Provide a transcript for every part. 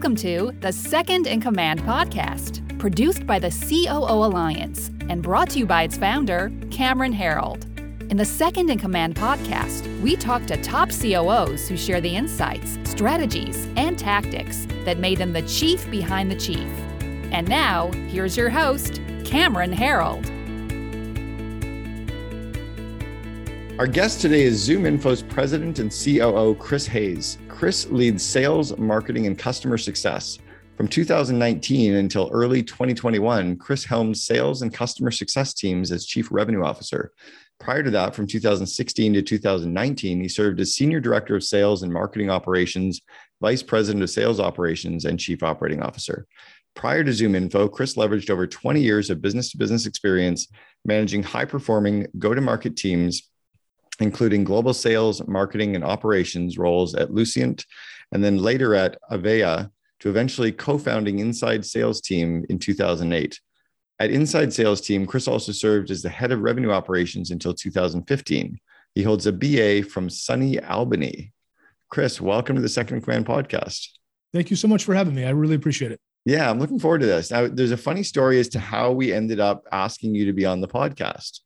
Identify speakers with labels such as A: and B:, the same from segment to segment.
A: Welcome to the Second in Command podcast, produced by the COO Alliance and brought to you by its founder, Cameron Herold. In the Second in Command podcast, we talk to top COOs who share the insights, strategies, and tactics that made them the chief behind the chief. And now, here's your host, Cameron Herold.
B: Our guest today is ZoomInfo's president and COO, Chris Hayes. Chris leads sales, marketing, and customer success. From 2019 until early 2021, Chris helmed sales and customer success teams as chief revenue officer. Prior to that, from 2016 to 2019, he served as senior director of sales and marketing operations, vice president of sales operations, and chief operating officer. Prior to ZoomInfo, Chris leveraged over 20 years of business to business experience managing high performing go to market teams including global sales, marketing, and operations roles at Lucent, and then later at Avaya, to eventually co founding Inside Sales Team in 2008. At Inside Sales Team, Chris also served as the head of revenue operations until 2015. He holds a BA from SUNY Albany. Chris, welcome to the Second Command podcast.
C: Thank you so much for having me. I really appreciate it.
B: Yeah, I'm looking forward to this. Now, there's a funny story as to how we ended up asking you to be on the podcast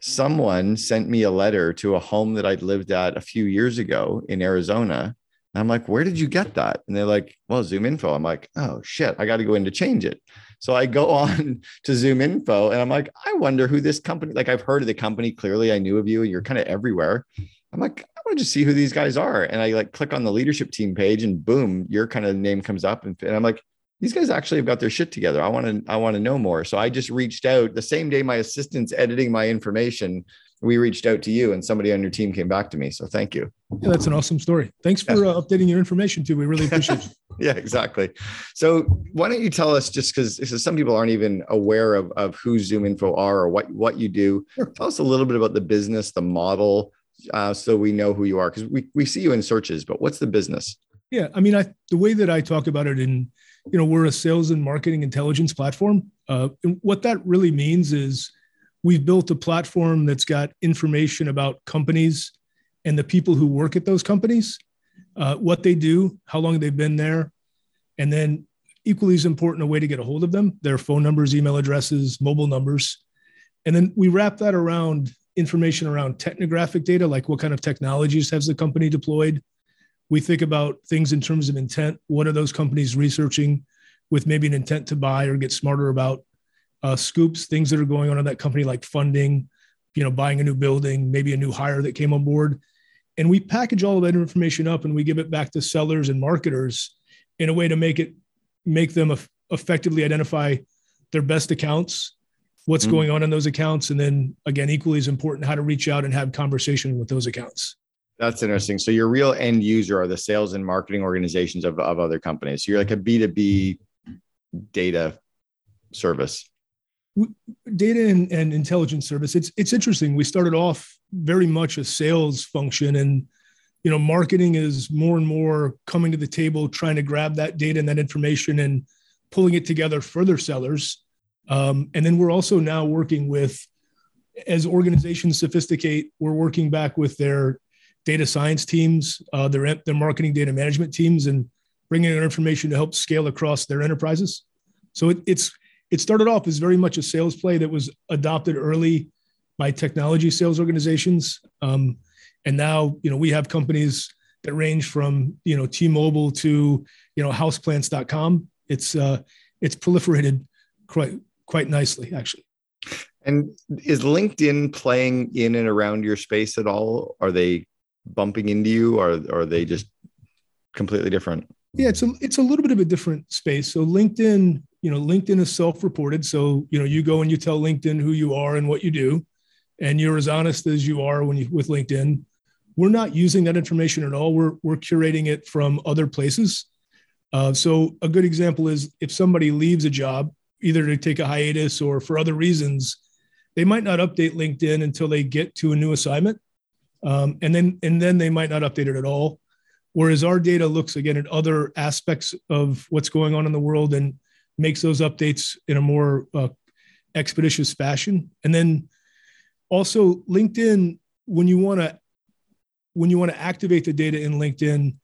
B: someone sent me a letter to a home that I'd lived at a few years ago in Arizona. And I'm like, where did you get that? And they're like, well, Zoom Info. I'm like, oh shit, I got to go in to change it. So I go on to Zoom Info and I'm like, I wonder who this company, like I've heard of the company. Clearly I knew of you. And you're kind of everywhere. I'm like, I want to just see who these guys are. And I like click on the leadership team page and boom, your kind of name comes up. And, and I'm like, these guys actually have got their shit together. I want to I want to know more. So I just reached out the same day my assistant's editing my information. We reached out to you and somebody on your team came back to me. So thank you.
C: Yeah, that's an awesome story. Thanks for uh, updating your information too. We really appreciate it.
B: yeah, exactly. So why don't you tell us just because some people aren't even aware of, of who Zoom Info are or what, what you do. Sure. Tell us a little bit about the business, the model, uh, so we know who you are because we, we see you in searches, but what's the business?
C: Yeah, I mean, I, the way that I talk about it in you know, we're a sales and marketing intelligence platform. Uh, and what that really means is we've built a platform that's got information about companies and the people who work at those companies, uh, what they do, how long they've been there, and then equally as important a way to get a hold of them their phone numbers email addresses mobile numbers and then we wrap that around information around technographic data like what kind of technologies has the company deployed we think about things in terms of intent. What are those companies researching with maybe an intent to buy or get smarter about uh, scoops, things that are going on in that company, like funding, you know, buying a new building, maybe a new hire that came on board. And we package all of that information up and we give it back to sellers and marketers in a way to make it make them effectively identify their best accounts, what's mm-hmm. going on in those accounts, and then again, equally as important, how to reach out and have conversation with those accounts.
B: That's interesting. So your real end user are the sales and marketing organizations of, of other companies. So you're like a B2B data service.
C: Data and, and intelligence service. It's it's interesting. We started off very much a sales function and you know marketing is more and more coming to the table trying to grab that data and that information and pulling it together for their sellers um, and then we're also now working with as organizations sophisticate we're working back with their data science teams, uh, their, their marketing data management teams, and bringing in information to help scale across their enterprises. So it, it's it started off as very much a sales play that was adopted early by technology sales organizations, um, and now you know we have companies that range from you know T-Mobile to you know houseplants.com. It's uh, it's proliferated quite quite nicely actually.
B: And is LinkedIn playing in and around your space at all? Are they bumping into you or, or are they just completely different?
C: Yeah, it's a it's a little bit of a different space. So LinkedIn, you know, LinkedIn is self-reported. So, you know, you go and you tell LinkedIn who you are and what you do, and you're as honest as you are when you with LinkedIn. We're not using that information at all. We're we're curating it from other places. Uh, so a good example is if somebody leaves a job, either to take a hiatus or for other reasons, they might not update LinkedIn until they get to a new assignment um, and then and then they might not update it at all. Whereas our data looks again at other aspects of what's going on in the world and makes those updates in a more uh, expeditious fashion. And then also LinkedIn, when you want to when you want to activate the data in LinkedIn,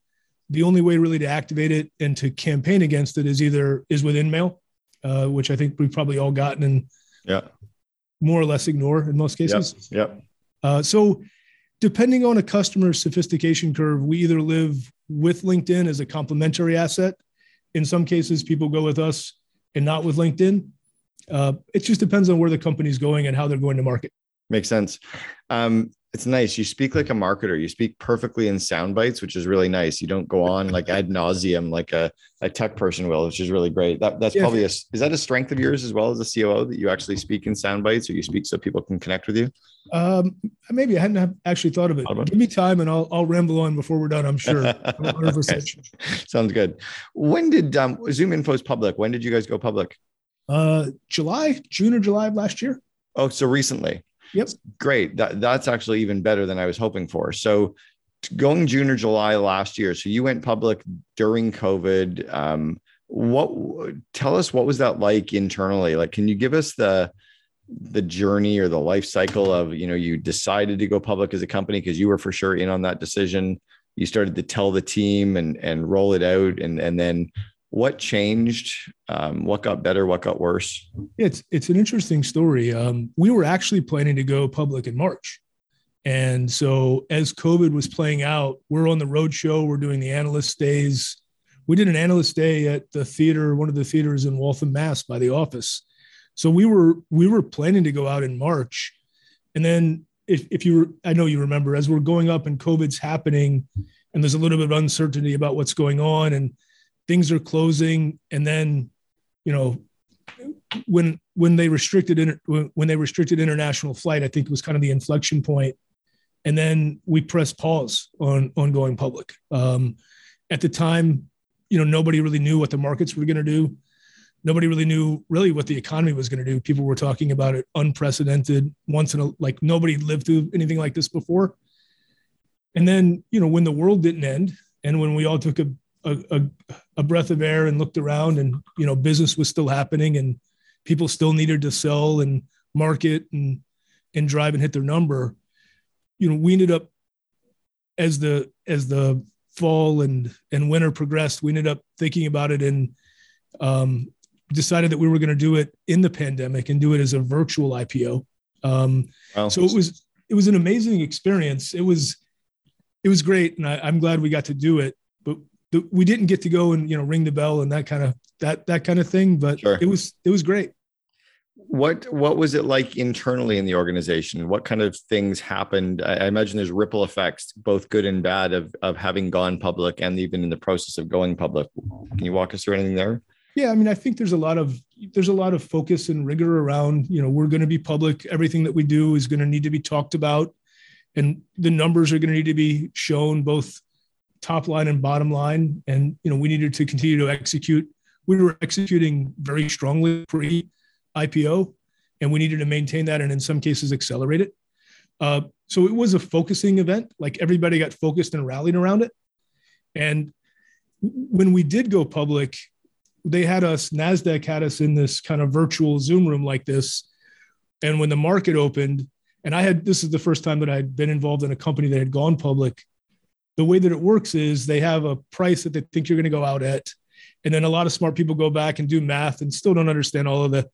C: the only way really to activate it and to campaign against it is either is with InMail, uh, which I think we've probably all gotten and
B: yeah,
C: more or less ignore in most cases.
B: Yeah. yep.
C: Uh, so depending on a customer's sophistication curve, we either live with LinkedIn as a complementary asset. In some cases, people go with us and not with LinkedIn. Uh, it just depends on where the company's going and how they're going to market.
B: Makes sense. Um, it's nice. You speak like a marketer. You speak perfectly in sound bites, which is really nice. You don't go on like ad nauseum like a, a tech person will, which is really great. That, that's yeah. probably a is that a strength of yours as well as a COO that you actually speak in sound bites or you speak so people can connect with you?
C: Um, maybe I hadn't actually thought of it. Give me time and I'll I'll ramble on before we're done. I'm sure.
B: Sounds good. When did um, ZoomInfo's public? When did you guys go public?
C: Uh, July, June or July of last year.
B: Oh, so recently.
C: Yep.
B: Great. That, that's actually even better than I was hoping for. So going June or July last year. So you went public during COVID. Um, what tell us what was that like internally? Like, can you give us the the journey or the life cycle of you know you decided to go public as a company because you were for sure in on that decision. You started to tell the team and and roll it out, and and then what changed um, what got better what got worse?
C: It's it's an interesting story. Um, we were actually planning to go public in march. And so as covid was playing out we're on the road show we're doing the analyst days. We did an analyst day at the theater one of the theaters in waltham mass by the office. So we were we were planning to go out in march. And then if, if you were, i know you remember as we're going up and covid's happening and there's a little bit of uncertainty about what's going on and things are closing and then you know when when they restricted inter, when they restricted international flight i think it was kind of the inflection point. And then we pressed pause on on going public. Um, at the time you know nobody really knew what the markets were going to do. Nobody really knew really what the economy was going to do. People were talking about it unprecedented once in a like nobody lived through anything like this before. And then you know when the world didn't end and when we all took a a, a, a breath of air and looked around and you know business was still happening and people still needed to sell and market and and drive and hit their number. You know we ended up as the as the fall and and winter progressed we ended up thinking about it and um, decided that we were going to do it in the pandemic and do it as a virtual ipo um, wow. so it was it was an amazing experience. It was it was great and I, i'm glad we got to do it the, we didn't get to go and you know ring the bell and that kind of that that kind of thing, but sure. it was it was great.
B: What what was it like internally in the organization? What kind of things happened? I, I imagine there's ripple effects, both good and bad, of of having gone public and even in the process of going public. Can you walk us through anything there?
C: Yeah, I mean, I think there's a lot of there's a lot of focus and rigor around. You know, we're going to be public. Everything that we do is going to need to be talked about, and the numbers are going to need to be shown both top line and bottom line. And, you know, we needed to continue to execute. We were executing very strongly pre IPO, and we needed to maintain that and in some cases accelerate it. Uh, so it was a focusing event. Like everybody got focused and rallied around it. And when we did go public, they had us, NASDAQ had us in this kind of virtual Zoom room like this. And when the market opened, and I had this is the first time that I'd been involved in a company that had gone public the way that it works is they have a price that they think you're going to go out at and then a lot of smart people go back and do math and still don't understand all of the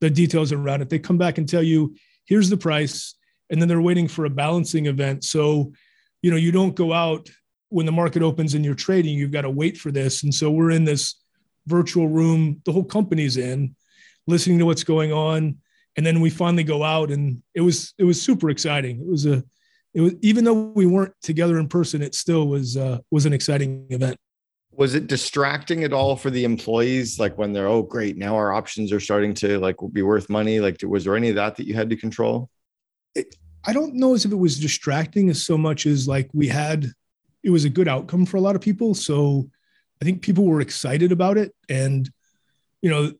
C: the details around it. They come back and tell you here's the price and then they're waiting for a balancing event. So you know you don't go out when the market opens and you're trading you've got to wait for this. And so we're in this virtual room the whole company's in listening to what's going on and then we finally go out and it was it was super exciting. It was a it was even though we weren't together in person, it still was uh, was an exciting event.
B: Was it distracting at all for the employees? Like when they're oh great now our options are starting to like be worth money. Like was there any of that that you had to control?
C: It, I don't know as if it was distracting as so much as like we had it was a good outcome for a lot of people. So I think people were excited about it. And, you know,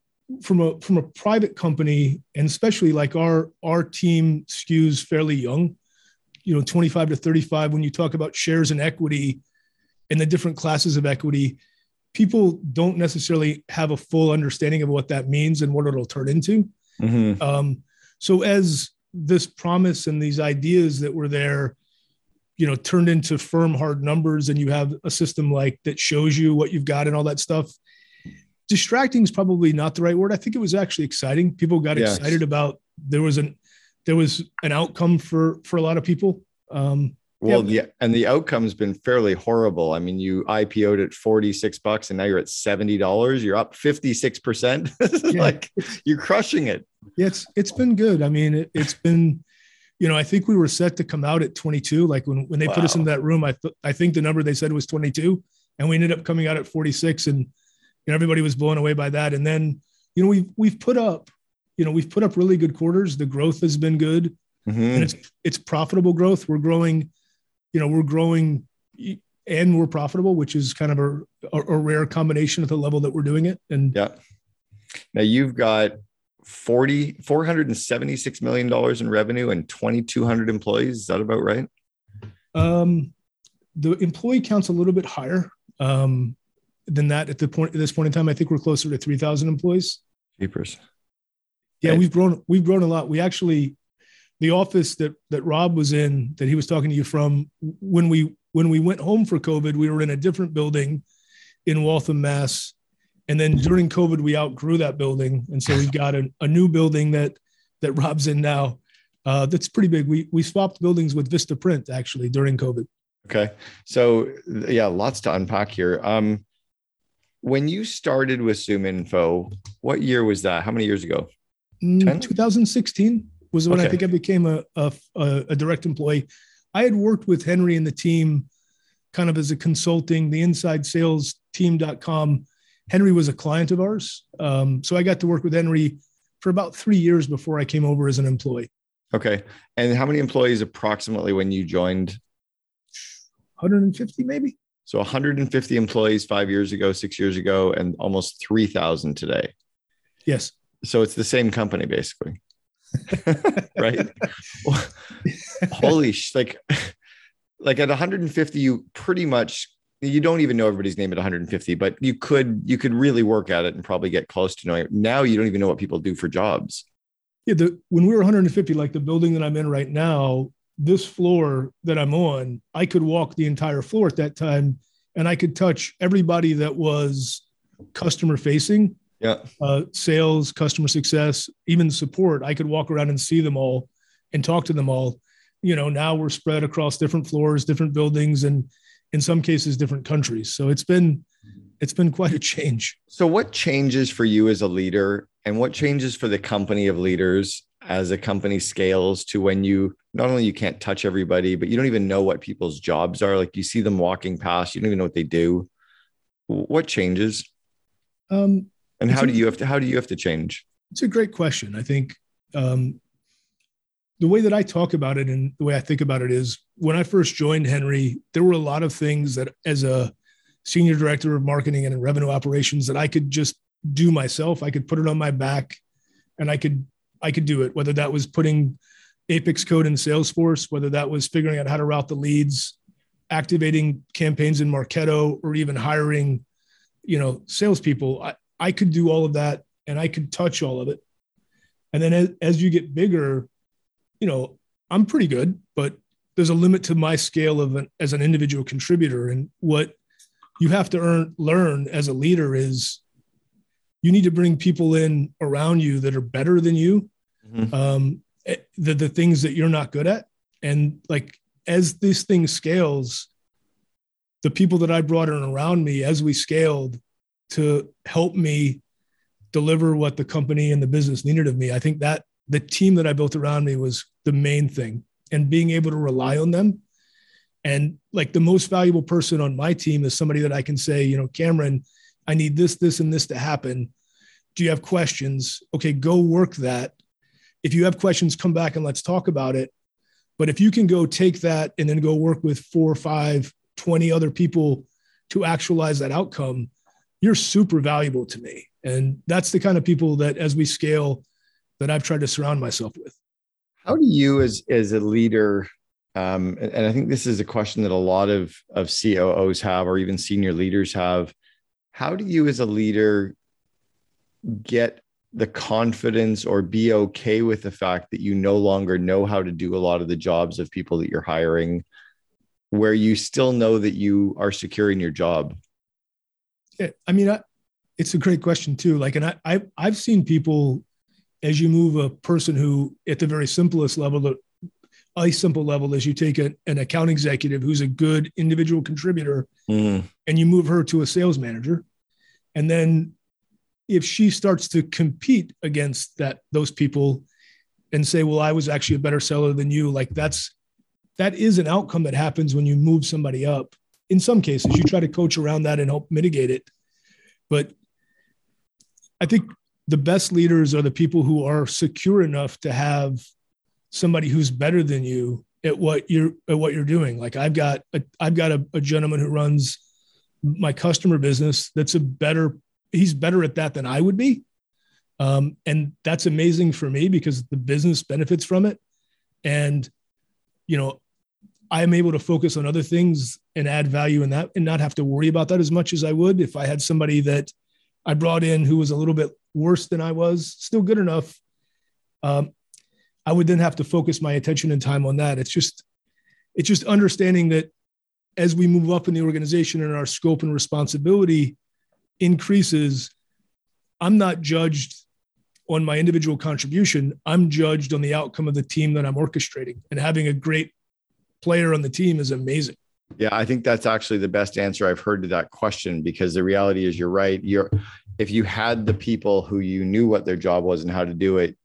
C: from a from a private company, and especially like our our team skews fairly young you know 25 to 35 when you talk about shares and equity and the different classes of equity people don't necessarily have a full understanding of what that means and what it'll turn into mm-hmm. um, so as this promise and these ideas that were there you know turned into firm hard numbers and you have a system like that shows you what you've got and all that stuff distracting is probably not the right word i think it was actually exciting people got yes. excited about there was an there was an outcome for for a lot of people um
B: well yeah. yeah and the outcome's been fairly horrible i mean you ipo'd at 46 bucks and now you're at 70 dollars you're up 56 percent like you're crushing it
C: yeah it's it's been good i mean it, has been you know, I think we were set to come out at 22. Like when, when they wow. put us in that room, I th- I think the number they said was 22, and we ended up coming out at 46, and you know, everybody was blown away by that. And then, you know, we've we've put up, you know, we've put up really good quarters. The growth has been good, mm-hmm. and it's it's profitable growth. We're growing, you know, we're growing, and we're profitable, which is kind of a, a, a rare combination at the level that we're doing it. And
B: yeah, now you've got 40 476 million dollars in revenue and 2200 employees is that about right
C: um the employee count's a little bit higher um than that at the point at this point in time i think we're closer to 3000 employees
B: Jeepers.
C: Yeah we've grown we've grown a lot we actually the office that that rob was in that he was talking to you from when we when we went home for covid we were in a different building in waltham mass and then during COVID, we outgrew that building, and so we've got a, a new building that that Rob's in now. Uh, that's pretty big. We we swapped buildings with Vista Print actually during COVID.
B: Okay, so yeah, lots to unpack here. Um, when you started with Zoom Info, what year was that? How many years ago?
C: Mm, 2016 was when okay. I think I became a, a, a direct employee. I had worked with Henry and the team kind of as a consulting, the inside sales team.com Henry was a client of ours. Um, so I got to work with Henry for about three years before I came over as an employee.
B: Okay. And how many employees approximately when you joined?
C: 150 maybe.
B: So 150 employees five years ago, six years ago, and almost 3,000 today.
C: Yes.
B: So it's the same company basically. right? Holy sh- like like at 150 you pretty much you don't even know everybody's name at 150 but you could you could really work at it and probably get close to knowing it. now you don't even know what people do for jobs
C: yeah the, when we were 150 like the building that i'm in right now this floor that i'm on i could walk the entire floor at that time and i could touch everybody that was customer facing
B: yeah.
C: Uh, sales customer success even support. I could walk around and see them all and talk to them all. You know now we're spread across different floors different buildings and in some cases different countries. So it's been it's been quite a change.
B: So what changes for you as a leader and what changes for the company of leaders as a company scales to when you not only you can't touch everybody but you don't even know what people's jobs are. Like you see them walking past you don't even know what they do. What changes? Um, and how do you have to how do you have to change
C: it's a great question i think um, the way that I talk about it and the way I think about it is when I first joined Henry, there were a lot of things that as a senior director of marketing and revenue operations that I could just do myself. I could put it on my back and I could I could do it, whether that was putting Apex code in Salesforce, whether that was figuring out how to route the leads, activating campaigns in Marketo, or even hiring, you know, salespeople. I, I could do all of that and I could touch all of it. And then as, as you get bigger, you know, I'm pretty good, but there's a limit to my scale of an, as an individual contributor. And what you have to earn, learn as a leader is you need to bring people in around you that are better than you, mm-hmm. um, eh, the, the things that you're not good at. And like, as this thing scales, the people that I brought in around me as we scaled to help me deliver what the company and the business needed of me, I think that the team that I built around me was the main thing and being able to rely on them. And like the most valuable person on my team is somebody that I can say, you know, Cameron, I need this, this, and this to happen. Do you have questions? Okay, go work that. If you have questions, come back and let's talk about it. But if you can go take that and then go work with four, five, 20 other people to actualize that outcome, you're super valuable to me. And that's the kind of people that as we scale, that I've tried to surround myself with.
B: How do you, as as a leader, um, and, and I think this is a question that a lot of of COOs have, or even senior leaders have. How do you, as a leader, get the confidence or be okay with the fact that you no longer know how to do a lot of the jobs of people that you're hiring where you still know that you are securing your job?
C: Yeah, I mean, I, it's a great question too. Like, and I, I I've seen people as you move a person who, at the very simplest level, the a simple level is you take a, an account executive who's a good individual contributor mm. and you move her to a sales manager and then if she starts to compete against that those people and say well i was actually a better seller than you like that's that is an outcome that happens when you move somebody up in some cases you try to coach around that and help mitigate it but i think the best leaders are the people who are secure enough to have somebody who's better than you at what you're at what you're doing. Like I've got a, I've got a, a gentleman who runs my customer business that's a better he's better at that than I would be. Um, and that's amazing for me because the business benefits from it. And, you know, I'm able to focus on other things and add value in that and not have to worry about that as much as I would if I had somebody that I brought in who was a little bit worse than I was, still good enough. Um, I would then have to focus my attention and time on that. It's just, it's just understanding that as we move up in the organization and our scope and responsibility increases, I'm not judged on my individual contribution. I'm judged on the outcome of the team that I'm orchestrating. And having a great player on the team is amazing.
B: Yeah, I think that's actually the best answer I've heard to that question because the reality is you're right. You're if you had the people who you knew what their job was and how to do it,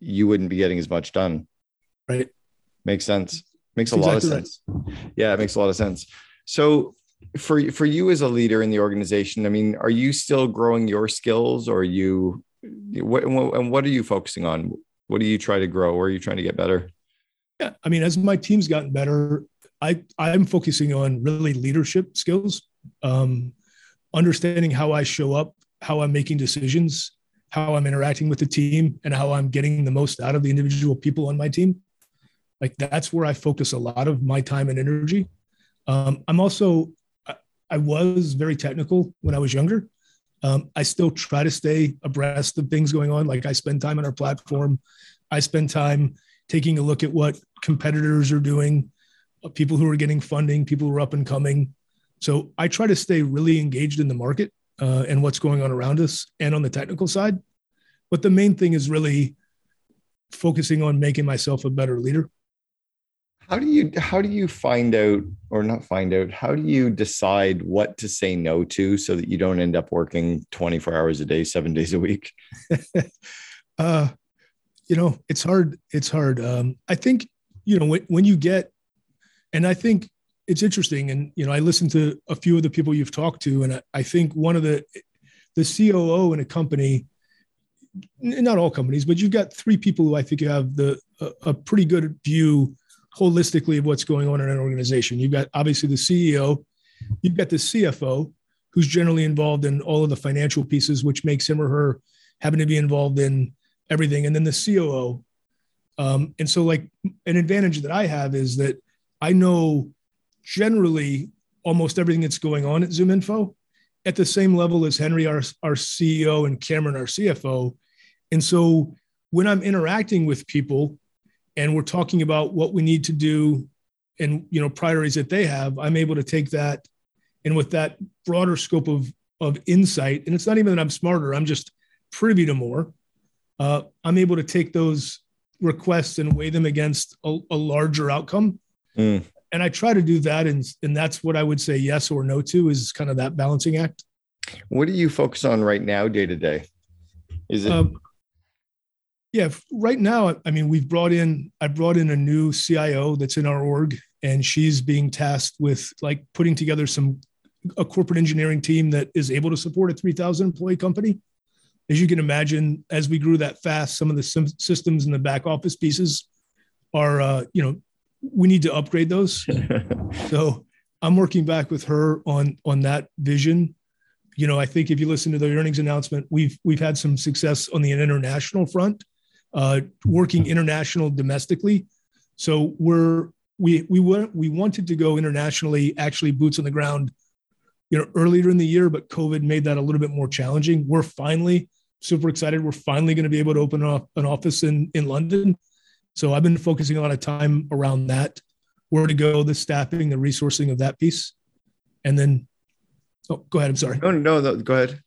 B: you wouldn't be getting as much done.
C: Right.
B: Makes sense. Makes a exactly lot of sense. Right. Yeah, it makes a lot of sense. So for for you as a leader in the organization, I mean, are you still growing your skills or are you what and what are you focusing on? What do you try to grow? Where are you trying to get better?
C: Yeah, I mean, as my team's gotten better, I I'm focusing on really leadership skills, um, understanding how I show up, how I'm making decisions, how I'm interacting with the team and how I'm getting the most out of the individual people on my team. Like that's where I focus a lot of my time and energy. Um, I'm also, I, was very technical when I was younger. Um, I still try to stay abreast of things going on. Like I spend time on our platform. I spend time taking a look at what competitors are doing, uh, people who are getting funding, people who are up and coming. So I try to stay really engaged in the market uh, and what's going on around us and on the technical side. But the main thing is really focusing on making myself a better leader.
B: How do you how do you find out or not find out? How do you decide what to say no to so that you don't end up working 24 hours a day, 7 days a week?
C: uh you know, it's hard it's hard. Um I think you know when, when you get and I think it's interesting. And, you know, I listened to a few of the people you've talked to, and I, I think one of the, the COO in a company, not all companies, but you've got three people who I think you have the, a, a pretty good view holistically of what's going on in an organization. You've got obviously the CEO, you've got the CFO, who's generally involved in all of the financial pieces, which makes him or her having to be involved in everything. And then the COO. Um, and so, like, an advantage that I have is that I know generally almost everything that's going on at ZoomInfo at the same level as Henry, our, our CEO, and Cameron, our CFO. And so when I'm interacting with people and we're talking about what we need to do and you know priorities that they have, I'm able to take that and with that broader scope of of insight, and it's not even that I'm smarter, I'm just privy to more. Uh, I'm able to take those requests and weigh them against a, a larger outcome. Mm and I try to do that, and and that's what I would say yes or no to is kind of that balancing act.
B: What do you focus on right now, day to day? Is it? Um,
C: yeah, right now, I mean, we've brought in. I brought in a new CIO that's in our org, and she's being tasked with like putting together some a corporate engineering team that is able to support a 3,000 employee company. As you can imagine, as we grew that fast, some of the systems and the back office pieces are, uh, you know, we need to upgrade those. so I'm working back with her on on that vision. You know, I think if you listen to the earnings announcement, we've we've had some success on the international front, uh, working international domestically. So we're we we were we wanted to go internationally, actually boots on the ground, you know, earlier in the year, but COVID made that a little bit more challenging. We're finally super excited. We're finally going to be able to open up an office in in London so I've been focusing a lot of time around that. where to go, the staffing, the resourcing of that piece. And then, oh, go ahead. I'm sorry.
B: No, no, no go ahead.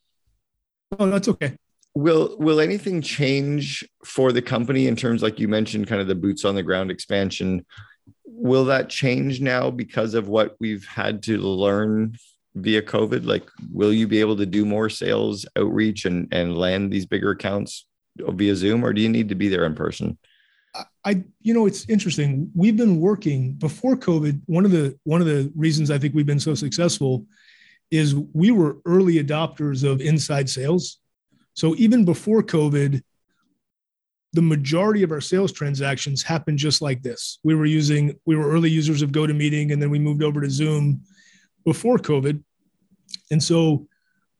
C: Oh, that's okay.
B: Will will anything change for the company in terms, like you mentioned, kind of the boots on the ground expansion? Will that change now because of what we've had to learn via COVID? Like, will you be able to do more sales outreach and and land these bigger accounts via Zoom, or do you need to be there in person?
C: I, you know, it's interesting. We've been working before COVID. One of the one of the reasons I think we've been so successful is we were early adopters of inside sales. So even before COVID, the majority of our sales transactions happened just like this. We were using, we were early users of GoToMeeting, and then we moved over to Zoom before COVID. And so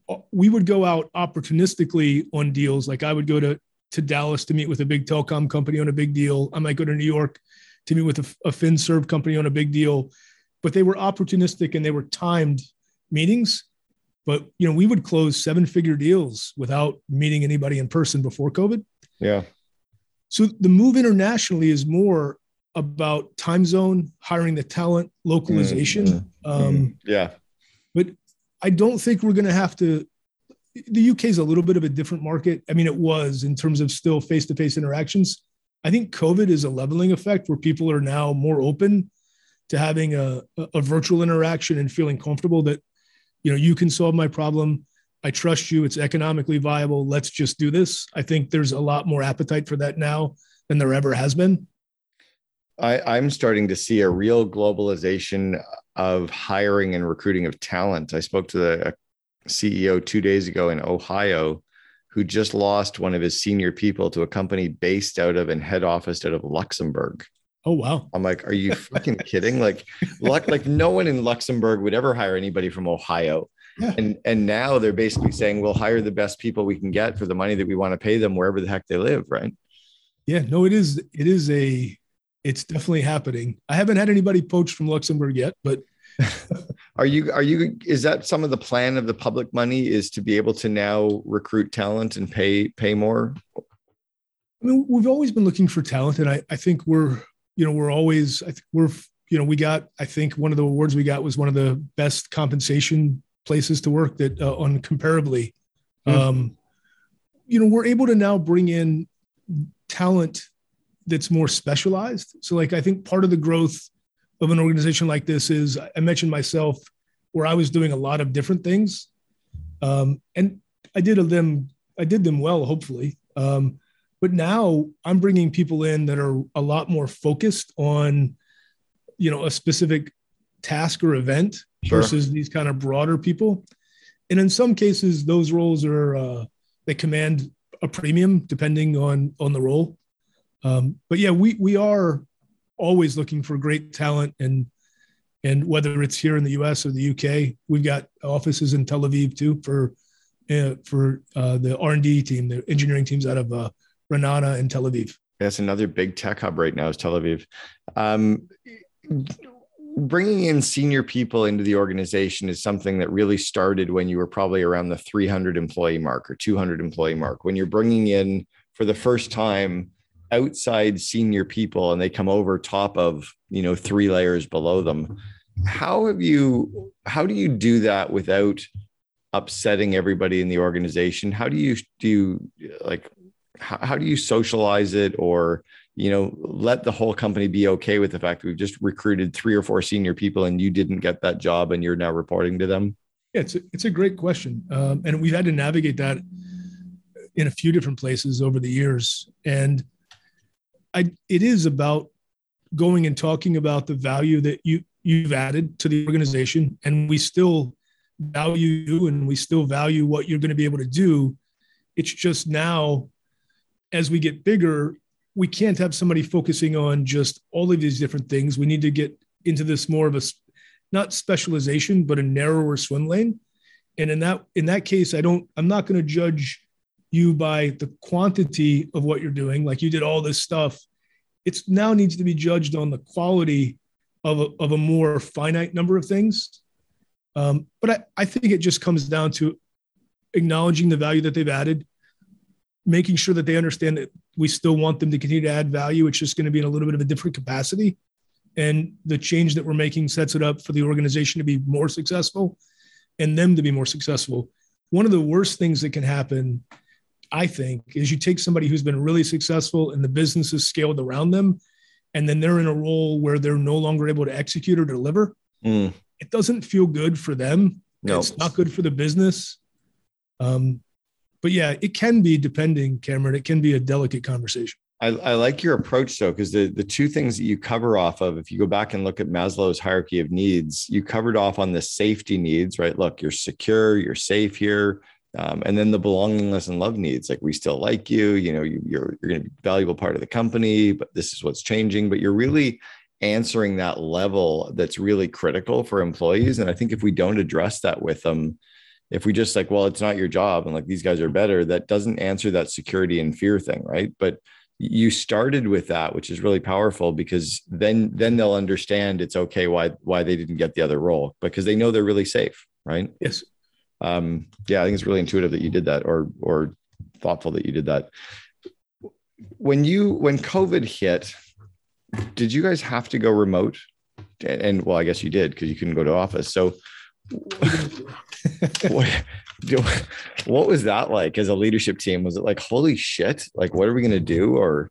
C: uh, we would go out opportunistically on deals. Like I would go to, to Dallas to meet with a big telecom company on a big deal. I might go to New York to meet with a, a FinServe company on a big deal. But they were opportunistic and they were timed meetings but you know we would close seven figure deals without meeting anybody in person before covid
B: yeah
C: so the move internationally is more about time zone hiring the talent localization. Mm-hmm. um,
B: yeah.
C: but i don't think we're going to have to the uk is a little bit of a different market. I mean it was in terms of still face-to-face interactions. I think covid is a leveling effect where people are now more open to having a, a virtual interaction and feeling comfortable that you know you can solve my problem. I trust you. It's economically viable. Let's just do this. I think there's a lot more appetite for that now than there ever has been
B: I, i'm starting to see a real globalization of hiring and recruiting of talent i spoke to the uh, ceo two days ago in ohio who just lost one of his senior people to a company based out of and head office out of luxembourg
C: Oh wow!
B: I'm like, are you fucking kidding? Like, luck, like no one in Luxembourg would ever hire anybody from Ohio. Yeah. And and now they're basically saying we'll hire the best people we can get for the money that we want to pay them wherever the heck they live, right?
C: Yeah, no, it is it is a it's definitely happening. I haven't had anybody poached from Luxembourg yet, but
B: are you are you is that some of the plan of the public money is to be able to now recruit talent and pay pay more?
C: I mean, we've always been looking for talent, and I, I think we're you know, we're always, I think we're, you know, we got, I think one of the awards we got was one of the best compensation places to work that uh, on comparably. Mm-hmm. Um, you know, we're able to now bring in talent that's more specialized. So, like, I think part of the growth of an organization like this is I mentioned myself where I was doing a lot of different things. Um, and I did them, I did them well, hopefully. Um, but now I'm bringing people in that are a lot more focused on, you know, a specific task or event sure. versus these kind of broader people. And in some cases, those roles are uh, they command a premium depending on on the role. Um, but yeah, we we are always looking for great talent and and whether it's here in the U.S. or the U.K., we've got offices in Tel Aviv too for uh, for uh, the R and D team, the engineering teams out of uh, Ra'anana, and Tel Aviv.
B: That's another big tech hub right now is Tel Aviv. Um, bringing in senior people into the organization is something that really started when you were probably around the 300 employee mark or 200 employee mark. When you're bringing in for the first time outside senior people and they come over top of you know three layers below them. How have you how do you do that without upsetting everybody in the organization? How do you do you like how, how do you socialize it or you know let the whole company be okay with the fact that we've just recruited three or four senior people and you didn't get that job and you're now reporting to them?
C: Yeah it's a, it's a great question. Um, and we've had to navigate that in a few different places over the years. And i it is about going and talking about the value that you you've added to the organization and we still value you and we still value what you're going to be able to do it's just now as we get bigger, we can't have somebody focusing on just all of these different things. We need to get into this more of a not specialization, but a narrower swim lane. And in that in that case, I don't I'm not going to judge you by the quantity of what you're doing. Like you did all this stuff. it now needs to be judged on the quality of a, of a more finite number of things. Um, but I, I think it just comes down to acknowledging the value that they've added, making sure that they understand that we still want them to continue to add value. It's just going to be in a little bit of a different capacity. and the change that we're making sets it up for the organization to be more successful and them to be more successful. One of the worst things that can happen, I think, is you take somebody who's been really successful and the business is scaled around them, and then they're in a role where they're no longer able to execute or deliver. Mm. It doesn't feel good for them. No. It's not good for the business. Um, but yeah, it can be depending, Cameron. It can be a delicate conversation.
B: I, I like your approach though, because the, the two things that you cover off of, if you go back and look at Maslow's hierarchy of needs, you covered off on the safety needs, right? Look, you're secure, you're safe here. Um, and then the belongingness and love needs, like we still like you, you know, you, you're, you're going to be a valuable part of the company, but this is what's changing. But you're really answering that level that's really critical for employees. And I think if we don't address that with them, if we just like, well, it's not your job and like these guys are better, that doesn't answer that security and fear thing, right? But you started with that which is really powerful because then then they'll understand it's okay why why they didn't get the other role because they know they're really safe right
C: yes
B: um yeah i think it's really intuitive that you did that or or thoughtful that you did that when you when covid hit did you guys have to go remote and, and well i guess you did because you couldn't go to office so what, what was that like as a leadership team? Was it like, holy shit, like, what are we to do? Or,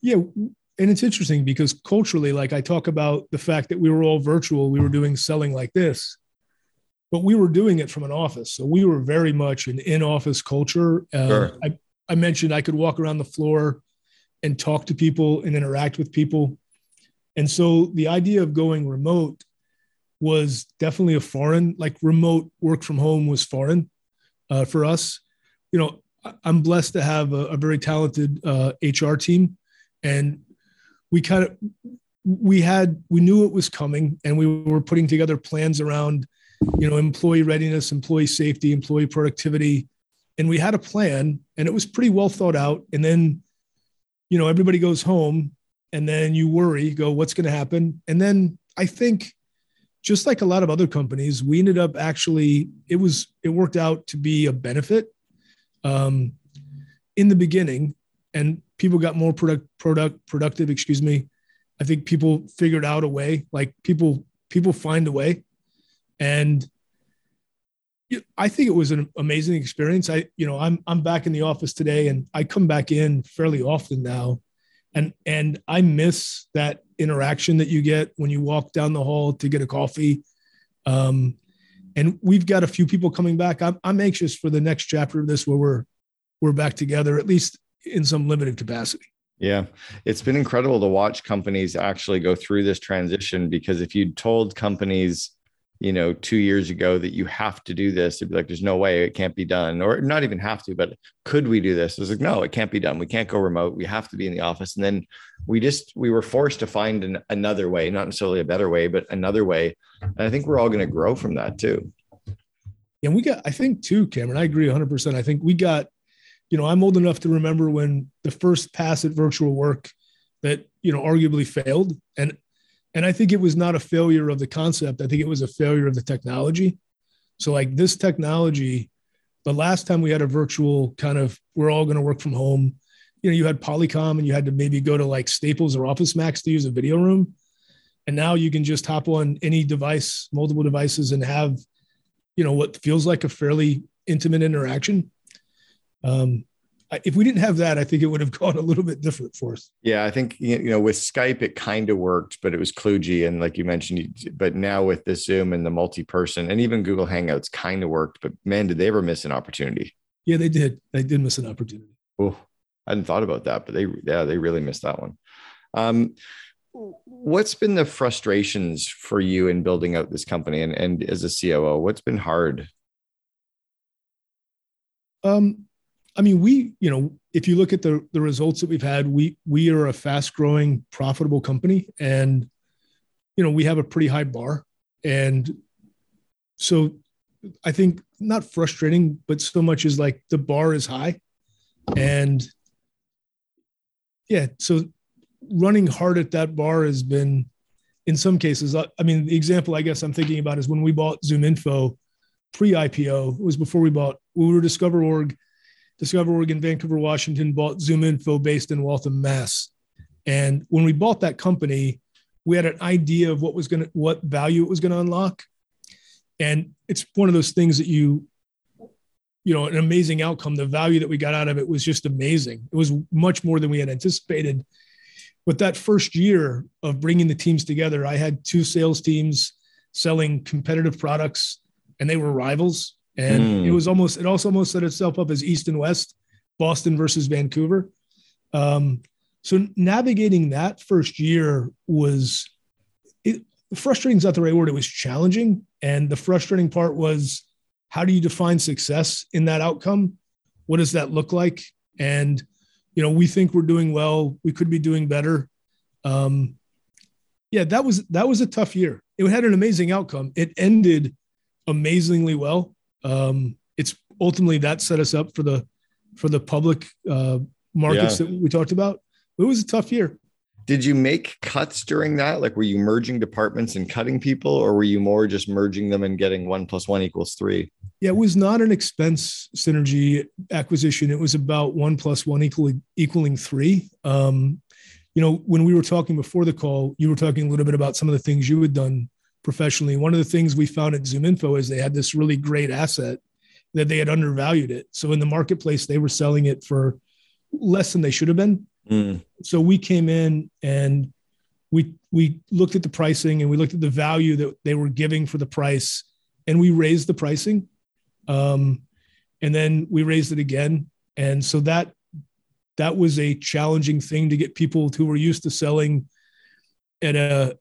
C: yeah. And it's interesting because culturally, like I talk about the fact that we were all virtual, we were doing selling like this, but we were doing it from an office. So we were very much an in office culture. Uh, sure. I, I mentioned I could walk around the floor and talk to people and interact with people. And so the idea of going remote was definitely a foreign, like remote work from home was foreign uh, for us. You know, I'm blessed to have a, a very talented uh, HR team, and we kind of we had we knew it was coming, and we were putting together plans around, you know, employee readiness, employee safety, employee productivity, and we had a plan, and it was pretty well thought out. And then, you know, everybody goes home, and then you worry, go, what's going to happen? And then I think just like a lot of other companies, we ended up actually it was it worked out to be a benefit um, in the beginning, and people got more product product productive. Excuse me. I think people figured out a way. Like people people find a way, and I think it was an amazing experience. I you know I'm I'm back in the office today, and I come back in fairly often now, and and I miss that interaction that you get when you walk down the hall to get a coffee. Um, and we've got a few people coming back. I'm, I'm anxious for the next chapter of this where we're we're back together, at least in some limited capacity.
B: Yeah, it's been incredible to watch companies actually go through this transition because if you'd told companies you know, two years ago that you have to do this. It'd be like, there's no way it can't be done, or not even have to, but could we do this? It's like, no, it can't be done. We can't go remote. We have to be in the office. And then we just, we were forced to find an, another way, not necessarily a better way, but another way. And I think we're all going to grow from that too.
C: And we got, I think too, Cameron, I agree 100%. I think we got, you know, I'm old enough to remember when the first pass at virtual work that, you know, arguably failed. And and I think it was not a failure of the concept. I think it was a failure of the technology. So, like this technology, the last time we had a virtual kind of, we're all going to work from home, you know, you had Polycom and you had to maybe go to like Staples or Office Max to use a video room. And now you can just hop on any device, multiple devices, and have, you know, what feels like a fairly intimate interaction. Um, if we didn't have that, I think it would have gone a little bit different for us.
B: Yeah, I think you know with Skype it kind of worked, but it was kludgy, and like you mentioned, but now with the Zoom and the multi-person, and even Google Hangouts kind of worked. But man, did they ever miss an opportunity?
C: Yeah, they did. They did miss an opportunity.
B: Oh, I hadn't thought about that, but they yeah they really missed that one. Um, what's been the frustrations for you in building out this company and and as a COO? What's been hard?
C: Um, I mean, we, you know, if you look at the the results that we've had, we we are a fast growing, profitable company, and you know, we have a pretty high bar, and so I think not frustrating, but so much is like the bar is high, and yeah, so running hard at that bar has been, in some cases, uh, I mean, the example I guess I'm thinking about is when we bought ZoomInfo pre-IPO. It was before we bought. We were DiscoverOrg Discover Oregon, Vancouver, Washington bought ZoomInfo based in Waltham, Mass. And when we bought that company, we had an idea of what was going to what value it was going to unlock. And it's one of those things that you you know an amazing outcome. The value that we got out of it was just amazing. It was much more than we had anticipated. But that first year of bringing the teams together i had two sales teams selling competitive products and they were rivals and mm. it was almost it also almost set itself up as east and west boston versus vancouver um, so navigating that first year was it, frustrating is not the right word. It was challenging. And the frustrating part was how do you define success in that outcome? What does that look like? And, you know, we think we're doing well. We could be doing better. Um, yeah, that was that was a tough year. It had an amazing outcome. It ended amazingly well. Um, it's ultimately that set us up for the for the public uh, markets yeah. that we talked about it was a tough year.
B: Did you make cuts during that? Like, were you merging departments and cutting people, or were you more just merging them and getting one plus one equals three?
C: Yeah, it was not an expense synergy acquisition. It was about one plus one equaling equaling three. Um, you know, when we were talking before the call, you were talking a little bit about some of the things you had done professionally. One of the things we found at ZoomInfo is they had this really great asset that they had undervalued it. So in the marketplace, they were selling it for less than they should have been. Mm. So we came in and we we looked at the pricing and we looked at the value that they were giving for the price, and we raised the pricing, um, and then we raised it again, and so that that was a challenging thing to get people who were used to selling at a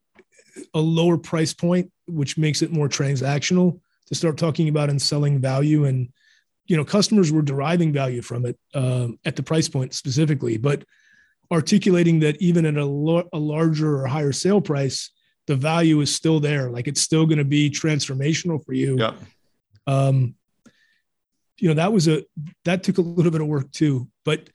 C: a lower price point, which makes it more transactional, to start talking about and selling value and you know customers were deriving value from it um, at the price point specifically but articulating that even at a, lo- a larger or higher sale price, the value is still there. Like it's still going to be transformational for you.
B: Yeah.
C: Um, you know, that was a, that took a little bit of work too, but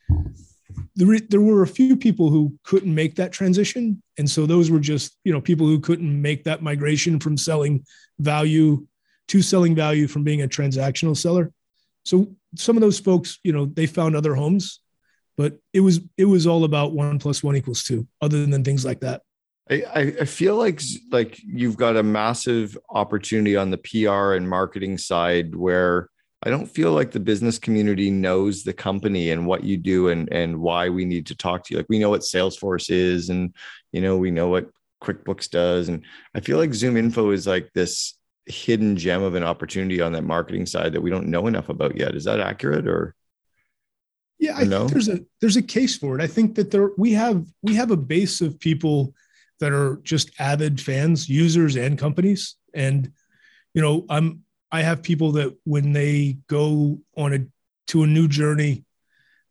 C: there, there were a few people who couldn't make that transition. And so those were just, you know, people who couldn't make that migration from selling value to selling value from being a transactional seller. So some of those folks, you know, they found other homes but it was it was all about one plus one equals two other than things like that
B: I, I feel like like you've got a massive opportunity on the PR and marketing side where I don't feel like the business community knows the company and what you do and and why we need to talk to you. Like we know what Salesforce is and you know we know what QuickBooks does and I feel like ZoomInfo is like this hidden gem of an opportunity on that marketing side that we don't know enough about yet. Is that accurate or
C: yeah, I think there's a there's a case for it. I think that there we have we have a base of people that are just avid fans, users and companies. And you know, I'm I have people that when they go on a to a new journey,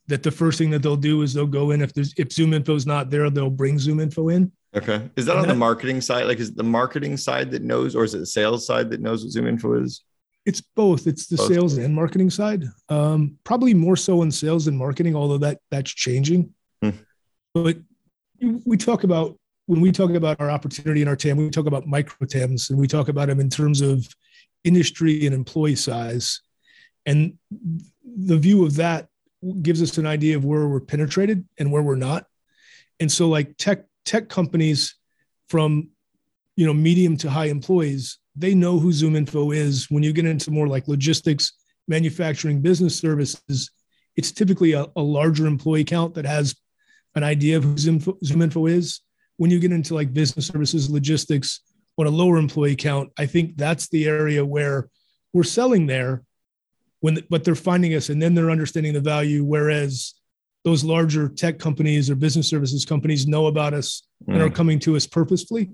C: that the first thing that they'll do is they'll go in if there's if ZoomInfo is not there, they'll bring ZoomInfo in.
B: Okay. Is that and on that, the marketing side? Like is the marketing side that knows, or is it the sales side that knows what ZoomInfo is?
C: It's both. It's the both. sales and marketing side. Um, probably more so in sales and marketing, although that that's changing. Hmm. But we talk about when we talk about our opportunity in our TAM, we talk about micro TAMs, and we talk about them in terms of industry and employee size. And the view of that gives us an idea of where we're penetrated and where we're not. And so, like tech tech companies from you know medium to high employees they know who ZoomInfo is. When you get into more like logistics, manufacturing, business services, it's typically a, a larger employee count that has an idea of who ZoomInfo, ZoomInfo is. When you get into like business services, logistics, on a lower employee count, I think that's the area where we're selling there. When, but they're finding us, and then they're understanding the value. Whereas those larger tech companies or business services companies know about us mm. and are mm. coming to us purposefully.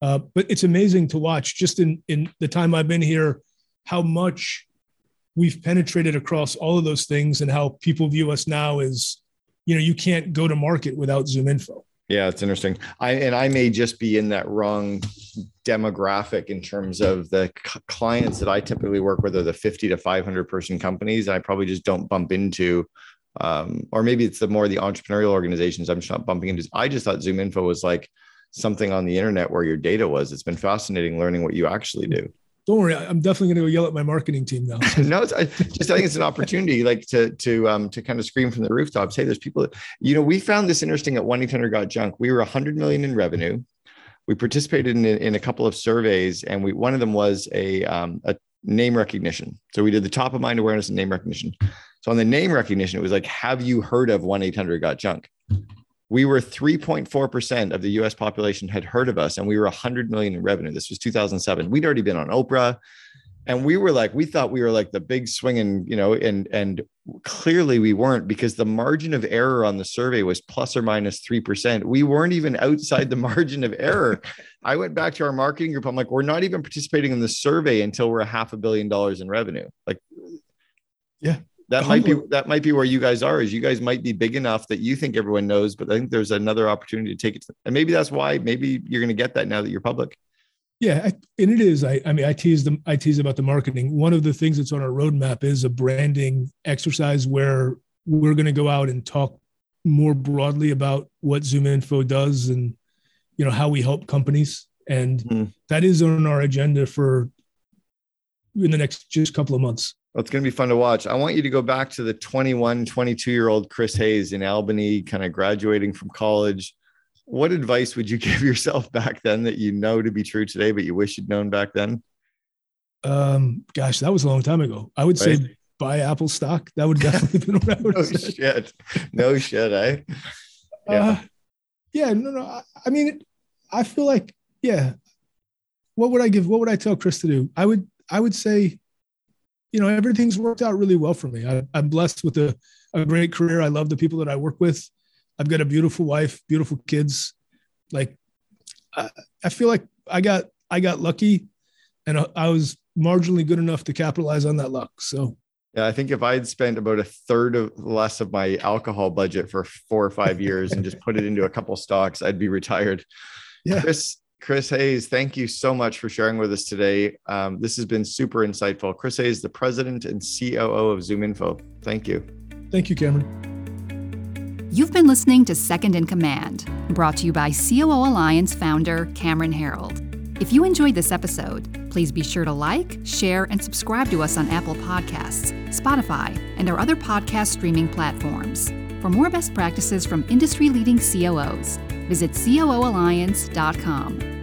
C: Uh, but it's amazing to watch just in, in the time I've been here, how much we've penetrated across all of those things and how people view us now as, you know, you can't go to market without ZoomInfo.
B: Yeah, it's interesting. I and I may just be in that wrong demographic in terms of the c- clients that I typically work with are the 50 to 500 person companies. I probably just don't bump into, um, or maybe it's the more the entrepreneurial organizations I'm just not bumping into. I just thought ZoomInfo was like something on the internet where your data was. It's been fascinating learning what you actually do.
C: Don't worry, I'm definitely going to go yell at my marketing team now.
B: no, I just I think it's an opportunity, like to to um to kind of scream from the rooftops. Hey, there's people. That, you know, we found this interesting at one eight hundred got junk. We were 100 million in revenue. we participated in, in a couple of surveys, and we one of them was a um, a name recognition. So we did the top of mind awareness and name recognition. So on the name recognition, it was like, have you heard of 1 800 Got Junk? We were 3.4% of the US population had heard of us, and we were 100 million in revenue. This was 2007. We'd already been on Oprah. And we were like, we thought we were like the big swinging, you know, and and clearly we weren't because the margin of error on the survey was plus or minus minus three percent. We weren't even outside the margin of error. I went back to our marketing group. I'm like, we're not even participating in the survey until we're a half a billion dollars in revenue. Like,
C: yeah,
B: that might be that might be where you guys are is you guys might be big enough that you think everyone knows but i think there's another opportunity to take it to, and maybe that's why maybe you're going to get that now that you're public.
C: Yeah I, and it is I, I mean i tease them i tease about the marketing. One of the things that's on our roadmap is a branding exercise where we're going to go out and talk more broadly about what ZoomInfo does and you know how we help companies. And mm-hmm. that is on our agenda for in the next just couple of months
B: well, it's going to be fun to watch. I want you to go back to the 21, 22 year old Chris Hays in Albany, kind of graduating from college. What advice would you give yourself back then that you know to be true today, but you wish you'd known back then?
C: Um, gosh, that was a long time ago. I would right? say buy Apple stock. That would definitely be what I would
B: no say. shit. No shit, eh?
C: Yeah. Uh, yeah, no, no. I, I mean, I feel like, yeah. What would I give? What would I tell Chris to do? I would, I would say, you know, everything's worked out really well for me. I, am blessed with a, a great career. I love the people that I work with. I've got a beautiful wife, beautiful kids. Like, I, I feel like I got I got lucky, and I was marginally good enough to capitalize on that luck. So
B: yeah, I think if I had spent about a third of less of my alcohol budget for four or five years and just put it into a couple stocks, I'd be retired. Yeah. Chris, Chris Hays, thank you so much for sharing with us today. Um, this has been super insightful. Chris Hays, the president and COO of ZoomInfo. Thank you.
C: Thank you, Cameron.
A: You've been listening to Second in Command, brought to you by COO Alliance founder Cameron Herold. If you enjoyed this episode, please be sure to like, share, and subscribe to us on Apple Podcasts, Spotify, and our other podcast streaming platforms. For more best practices from industry leading COOs, visit COOalliance.com.